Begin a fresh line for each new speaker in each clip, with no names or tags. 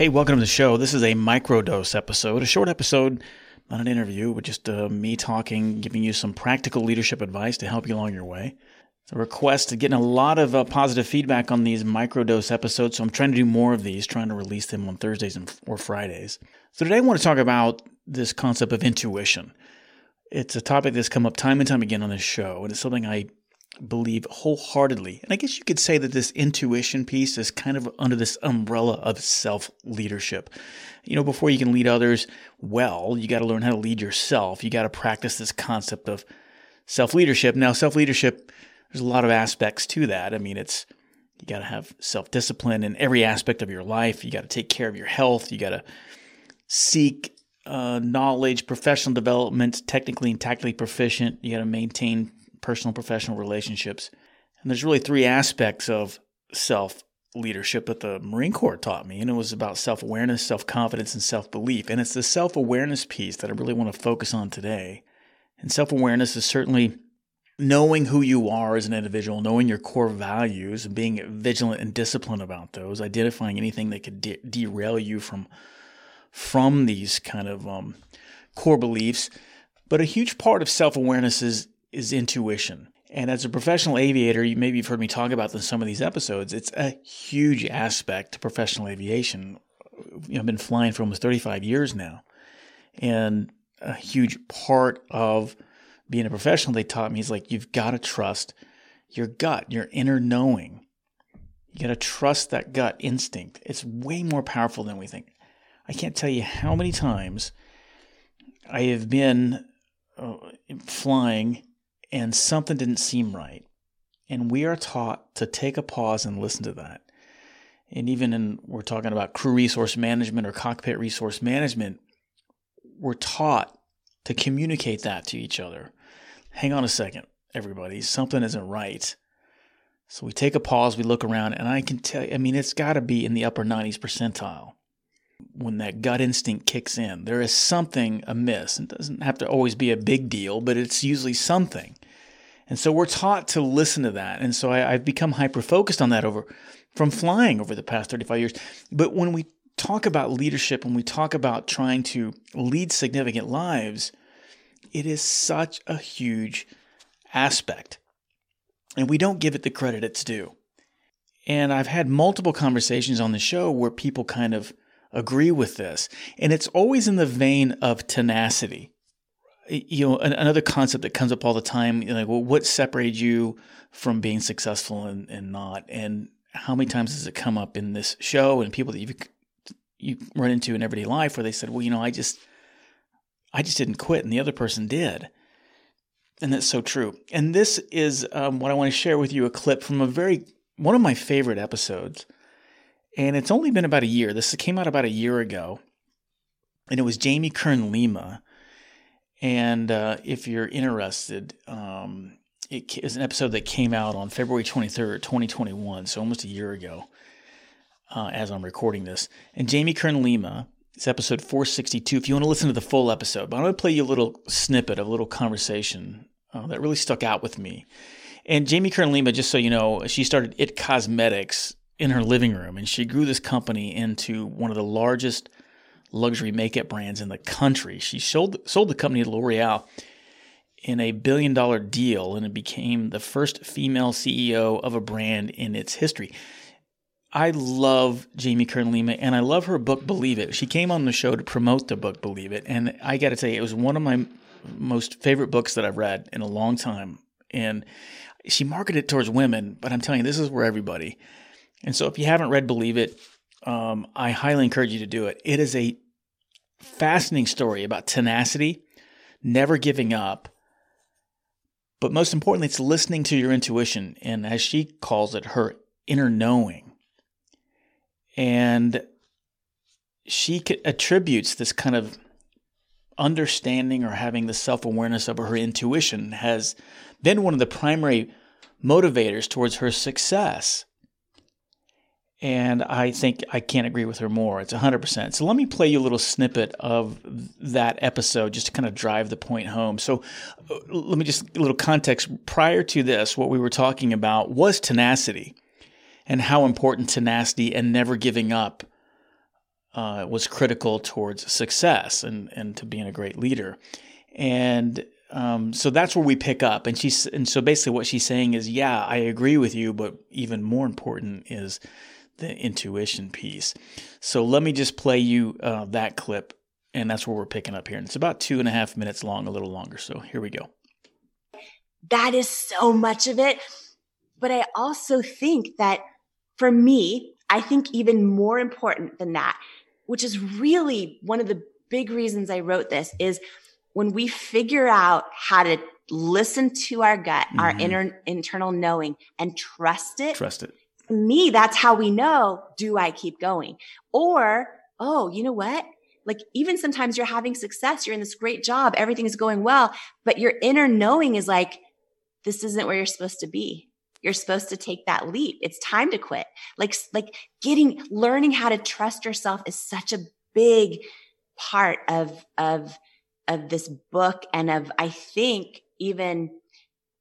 Hey, welcome to the show. This is a microdose episode, a short episode, not an interview, but just uh, me talking, giving you some practical leadership advice to help you along your way. It's a request, getting a lot of uh, positive feedback on these microdose episodes, so I'm trying to do more of these, trying to release them on Thursdays and, or Fridays. So today I want to talk about this concept of intuition. It's a topic that's come up time and time again on this show, and it's something I believe wholeheartedly. And I guess you could say that this intuition piece is kind of under this umbrella of self leadership. You know, before you can lead others well, you got to learn how to lead yourself. You got to practice this concept of self leadership. Now, self leadership, there's a lot of aspects to that. I mean, it's you got to have self discipline in every aspect of your life. You got to take care of your health. You got to seek uh, knowledge, professional development, technically and tactically proficient. You got to maintain personal professional relationships. And there's really three aspects of self leadership that the Marine Corps taught me, and it was about self awareness, self confidence, and self belief. And it's the self awareness piece that I really want to focus on today. And self awareness is certainly knowing who you are as an individual, knowing your core values, and being vigilant and disciplined about those, identifying anything that could de- derail you from from these kind of um, core beliefs. But a huge part of self awareness is is intuition. And as a professional aviator, you maybe you've heard me talk about this in some of these episodes. It's a huge aspect to professional aviation. You know, I've been flying for almost 35 years now. And a huge part of being a professional, they taught me is like you've got to trust your gut, your inner knowing. You got to trust that gut instinct. It's way more powerful than we think. I can't tell you how many times I have been uh, flying and something didn't seem right. And we are taught to take a pause and listen to that. And even in, we're talking about crew resource management or cockpit resource management, we're taught to communicate that to each other. Hang on a second, everybody, something isn't right. So we take a pause, we look around, and I can tell you, I mean, it's got to be in the upper 90s percentile when that gut instinct kicks in. There is something amiss. It doesn't have to always be a big deal, but it's usually something. And so we're taught to listen to that. And so I, have become hyper focused on that over from flying over the past 35 years. But when we talk about leadership, when we talk about trying to lead significant lives, it is such a huge aspect. And we don't give it the credit it's due. And I've had multiple conversations on the show where people kind of agree with this. And it's always in the vein of tenacity you know, another concept that comes up all the time, you know, like, well, what separated you from being successful and, and not? And how many times does it come up in this show and people that you you run into in everyday life where they said, well, you know, I just, I just didn't quit and the other person did. And that's so true. And this is um, what I want to share with you a clip from a very, one of my favorite episodes. And it's only been about a year. This came out about a year ago. And it was Jamie Kern Lima and uh, if you're interested, um, it is an episode that came out on February 23rd, 2021, so almost a year ago, uh, as I'm recording this. And Jamie Kern Lima, it's episode 462. If you want to listen to the full episode, but I'm going to play you a little snippet of a little conversation uh, that really stuck out with me. And Jamie Kern Lima, just so you know, she started It Cosmetics in her living room, and she grew this company into one of the largest luxury makeup brands in the country. She sold sold the company to L'Oreal in a billion dollar deal, and it became the first female CEO of a brand in its history. I love Jamie Kern Lima, and I love her book Believe It. She came on the show to promote the book Believe It, and I got to tell you, it was one of my most favorite books that I've read in a long time. And she marketed towards women, but I'm telling you, this is for everybody. And so, if you haven't read Believe It, um, I highly encourage you to do it. It is a fascinating story about tenacity, never giving up, but most importantly, it's listening to your intuition and, as she calls it, her inner knowing. And she attributes this kind of understanding or having the self awareness of her intuition has been one of the primary motivators towards her success. And I think I can't agree with her more. It's 100%. So let me play you a little snippet of that episode just to kind of drive the point home. So uh, let me just a little context. Prior to this, what we were talking about was tenacity and how important tenacity and never giving up uh, was critical towards success and and to being a great leader, and um, so that's where we pick up. And she's and so basically what she's saying is, yeah, I agree with you, but even more important is the intuition piece. So let me just play you uh, that clip, and that's where we're picking up here. And it's about two and a half minutes long, a little longer. So here we go.
That is so much of it. But I also think that for me, I think even more important than that, which is really one of the big reasons I wrote this, is when we figure out how to listen to our gut, mm-hmm. our inner internal knowing and trust it.
Trust it.
Me, that's how we know, do I keep going? Or, oh, you know what? Like even sometimes you're having success, you're in this great job, everything is going well, but your inner knowing is like, this isn't where you're supposed to be. You're supposed to take that leap. It's time to quit. Like, like getting, learning how to trust yourself is such a big part of, of, of this book and of, I think, even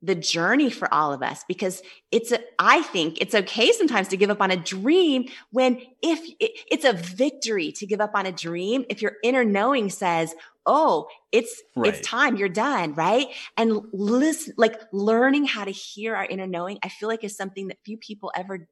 the journey for all of us because it's a, I think it's okay sometimes to give up on a dream when if it, it's a victory to give up on a dream if your inner knowing says oh it's right. it's time you're done right and listen like learning how to hear our inner knowing i feel like is something that few people ever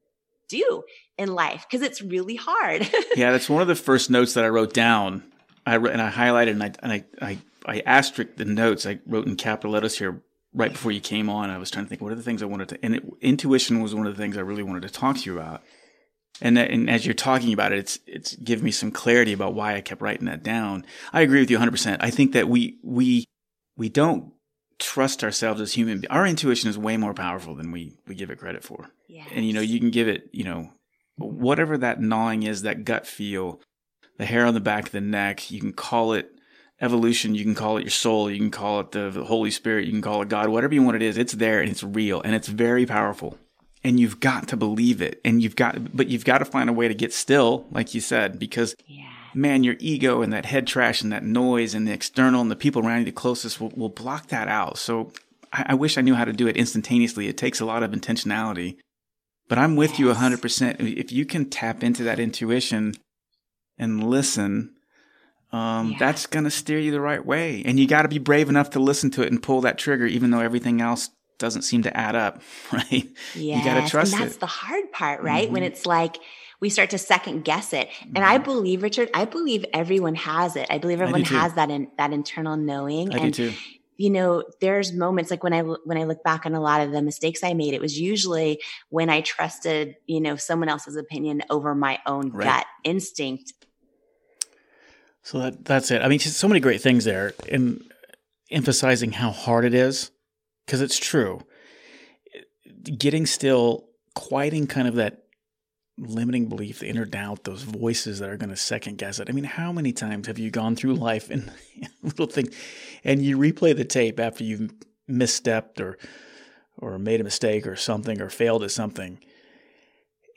do in life because it's really hard
yeah that's one of the first notes that i wrote down I and I highlighted and I and I I, I asterisked the notes. I wrote in capital letters here right before you came on. I was trying to think what are the things I wanted to. And it, intuition was one of the things I really wanted to talk to you about. And, and as you're talking about it, it's it's give me some clarity about why I kept writing that down. I agree with you 100. percent I think that we we we don't trust ourselves as human. Beings. Our intuition is way more powerful than we we give it credit for. Yes. And you know, you can give it, you know, whatever that gnawing is, that gut feel the hair on the back of the neck. You can call it evolution. You can call it your soul. You can call it the, Holy Spirit. You can call it God. Whatever you want it is, it's there and it's real and it's very powerful. And you've got to believe it. And you've got, but you've got to find a way to get still, like you said, because yeah. man, your ego and that head trash and that noise and the external and the people around you the closest will, will block that out. So I, I wish I knew how to do it instantaneously. It takes a lot of intentionality. But I'm with yes. you 100%. If you can tap into that intuition and listen, um, yeah. that's going to steer you the right way. And you got to be brave enough to listen to it and pull that trigger, even though everything else doesn't seem to add up, right?
Yes. You got to trust and that's it. the hard part, right? Mm-hmm. When it's like, we start to second guess it. And mm-hmm. I believe, Richard, I believe everyone has it. I believe everyone I has that in, that internal knowing.
I
and,
do too.
You know, there's moments like when I when I look back on a lot of the mistakes I made, it was usually when I trusted, you know, someone else's opinion over my own right. gut instinct
so that that's it. I mean, so many great things there, and emphasizing how hard it is, because it's true. Getting still, quieting kind of that limiting belief, the inner doubt, those voices that are going to second guess it. I mean, how many times have you gone through life and little things, and you replay the tape after you've misstepped or or made a mistake or something or failed at something,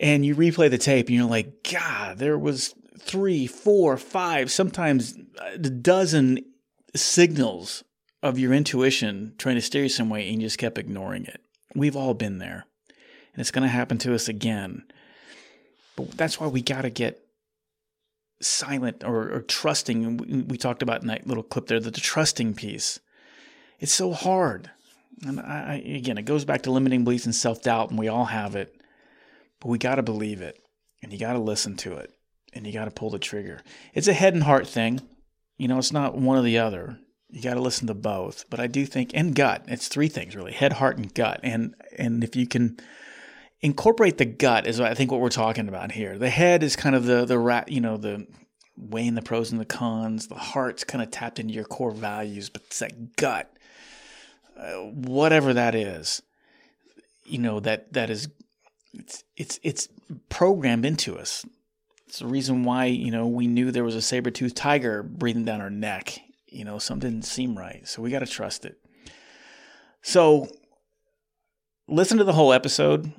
and you replay the tape and you're like, God, there was three, four, five, sometimes a dozen signals of your intuition trying to steer you some way and you just kept ignoring it. We've all been there. And it's going to happen to us again. But that's why we got to get silent or, or trusting. We, talked about in that little clip there, the, the trusting piece. It's so hard. And I, again, it goes back to limiting beliefs and self doubt, and we all have it. But we got to believe it and you got to listen to it and you got to pull the trigger. It's a head and heart thing. You know, it's not one or the other. You got to listen to both. But I do think, and gut, it's three things really: head, heart, and gut. And and if you can incorporate the gut, is I think what we're talking about here. The head is kind of the the rat, you know, the weighing the pros and the cons. The heart's kind of tapped into your core values, but it's that gut, uh, whatever that is, you know, that that is it's it's it's programmed into us. It's the reason why, you know, we knew there was a saber-toothed tiger breathing down our neck. You know, something didn't seem right. So we got to trust it. So listen to the whole episode.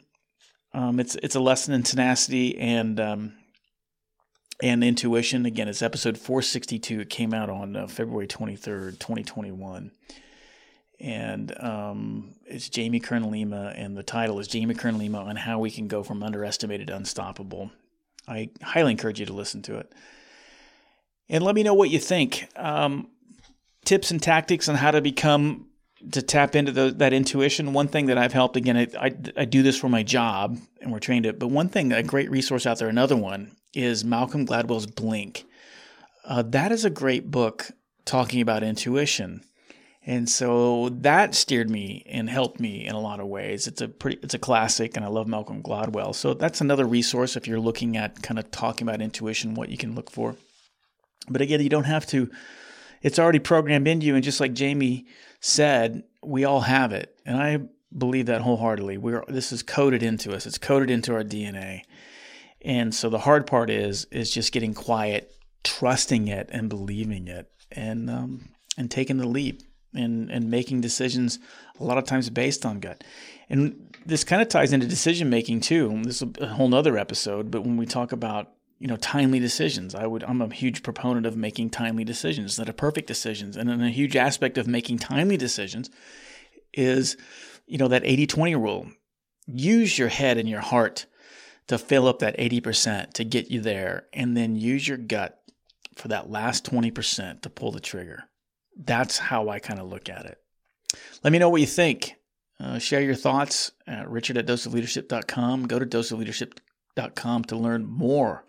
Um, it's it's a lesson in tenacity and um, and intuition. Again, it's episode 462. It came out on uh, February 23rd, 2021. And um, it's Jamie Kern Lima, and the title is Jamie Kern Lima on how we can go from underestimated to unstoppable. I highly encourage you to listen to it. And let me know what you think. Um, tips and tactics on how to become to tap into the, that intuition. One thing that I've helped again, I, I, I do this for my job, and we're trained it. But one thing, a great resource out there, another one is Malcolm Gladwell's Blink. Uh, that is a great book talking about intuition. And so that steered me and helped me in a lot of ways. It's a pretty, it's a classic, and I love Malcolm Gladwell. So that's another resource if you're looking at kind of talking about intuition, what you can look for. But again, you don't have to. It's already programmed into you, and just like Jamie said, we all have it, and I believe that wholeheartedly. We're this is coded into us. It's coded into our DNA, and so the hard part is is just getting quiet, trusting it, and believing it, and um, and taking the leap and and making decisions a lot of times based on gut. And this kind of ties into decision making too. This is a whole nother episode, but when we talk about you know timely decisions, I would I'm a huge proponent of making timely decisions that are perfect decisions. And then a huge aspect of making timely decisions is you know that 80-20 rule. Use your head and your heart to fill up that 80% to get you there and then use your gut for that last 20% to pull the trigger that's how I kind of look at it. Let me know what you think. Uh, share your thoughts at richard at doseofleadership.com. Go to doseofleadership.com to learn more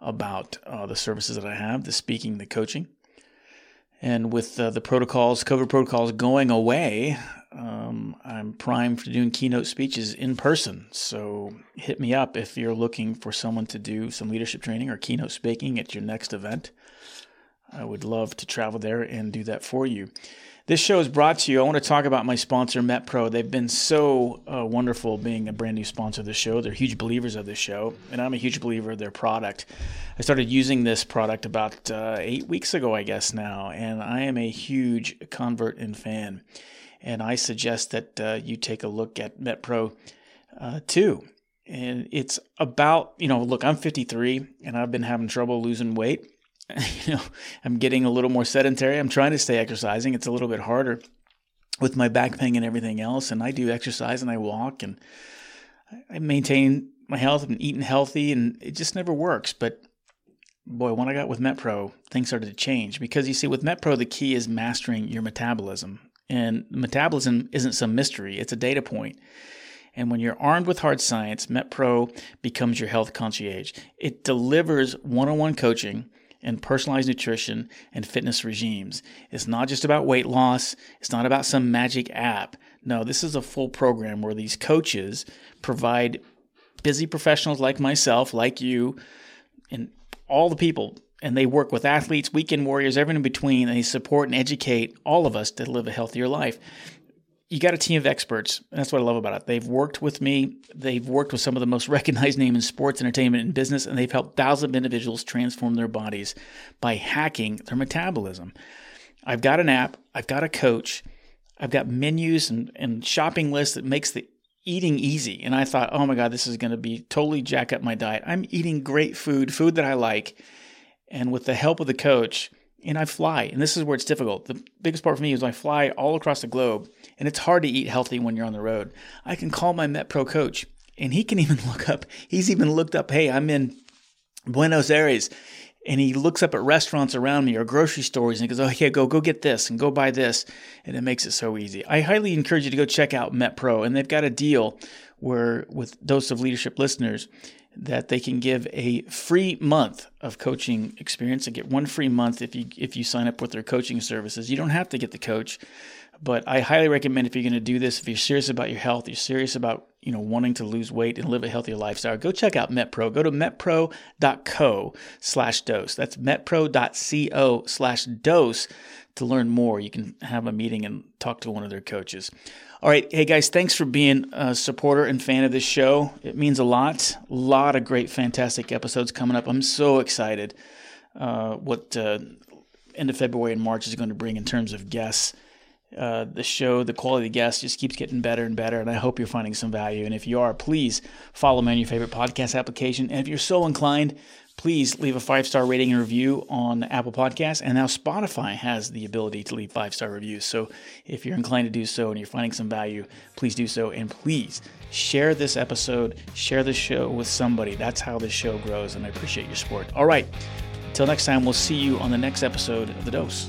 about uh, the services that I have, the speaking, the coaching. And with uh, the protocols, COVID protocols going away, um, I'm primed for doing keynote speeches in person. So hit me up if you're looking for someone to do some leadership training or keynote speaking at your next event. I would love to travel there and do that for you. This show is brought to you. I want to talk about my sponsor, MetPro. They've been so uh, wonderful being a brand new sponsor of the show. They're huge believers of this show, and I'm a huge believer of their product. I started using this product about uh, eight weeks ago, I guess now, and I am a huge convert and fan. And I suggest that uh, you take a look at MetPro uh, too. And it's about, you know, look, I'm 53 and I've been having trouble losing weight you know, I'm getting a little more sedentary. I'm trying to stay exercising. It's a little bit harder with my back pain and everything else. And I do exercise and I walk and I maintain my health and eating healthy, and it just never works. But boy, when I got with MetPro, things started to change because you see, with MetPro, the key is mastering your metabolism. And metabolism isn't some mystery, it's a data point. And when you're armed with hard science, MetPro becomes your health concierge. It delivers one on one coaching and personalized nutrition and fitness regimes. It's not just about weight loss, it's not about some magic app. No, this is a full program where these coaches provide busy professionals like myself, like you, and all the people. And they work with athletes, weekend warriors, everyone in between, and they support and educate all of us to live a healthier life you got a team of experts. And that's what I love about it. They've worked with me. They've worked with some of the most recognized names in sports, entertainment, and business, and they've helped thousands of individuals transform their bodies by hacking their metabolism. I've got an app. I've got a coach. I've got menus and, and shopping lists that makes the eating easy. And I thought, oh my God, this is going to be totally jack up my diet. I'm eating great food, food that I like. And with the help of the coach, and I fly. And this is where it's difficult. The biggest part for me is I fly all across the globe, and it's hard to eat healthy when you're on the road. I can call my MetPro coach, and he can even look up. He's even looked up, hey, I'm in Buenos Aires, and he looks up at restaurants around me or grocery stores, and he goes, oh, yeah, go go get this and go buy this, and it makes it so easy. I highly encourage you to go check out MetPro, and they've got a deal where with Dose of Leadership listeners that they can give a free month of coaching experience and get one free month if you if you sign up with their coaching services. You don't have to get the coach, but I highly recommend if you're going to do this, if you're serious about your health, you're serious about you know wanting to lose weight and live a healthier lifestyle, go check out MetPro. Go to metpro.co slash dose. That's metpro.co slash dose to learn more. You can have a meeting and talk to one of their coaches. All right. Hey, guys, thanks for being a supporter and fan of this show. It means a lot. A lot of great, fantastic episodes coming up. I'm so excited uh, what uh, end of February and March is going to bring in terms of guests. Uh, the show, the quality of the guests just keeps getting better and better, and I hope you're finding some value. And if you are, please follow me on your favorite podcast application. And if you're so inclined, please leave a five star rating and review on Apple Podcasts. And now Spotify has the ability to leave five star reviews. So if you're inclined to do so and you're finding some value, please do so. And please share this episode, share the show with somebody. That's how this show grows. And I appreciate your support. All right. Until next time, we'll see you on the next episode of The Dose.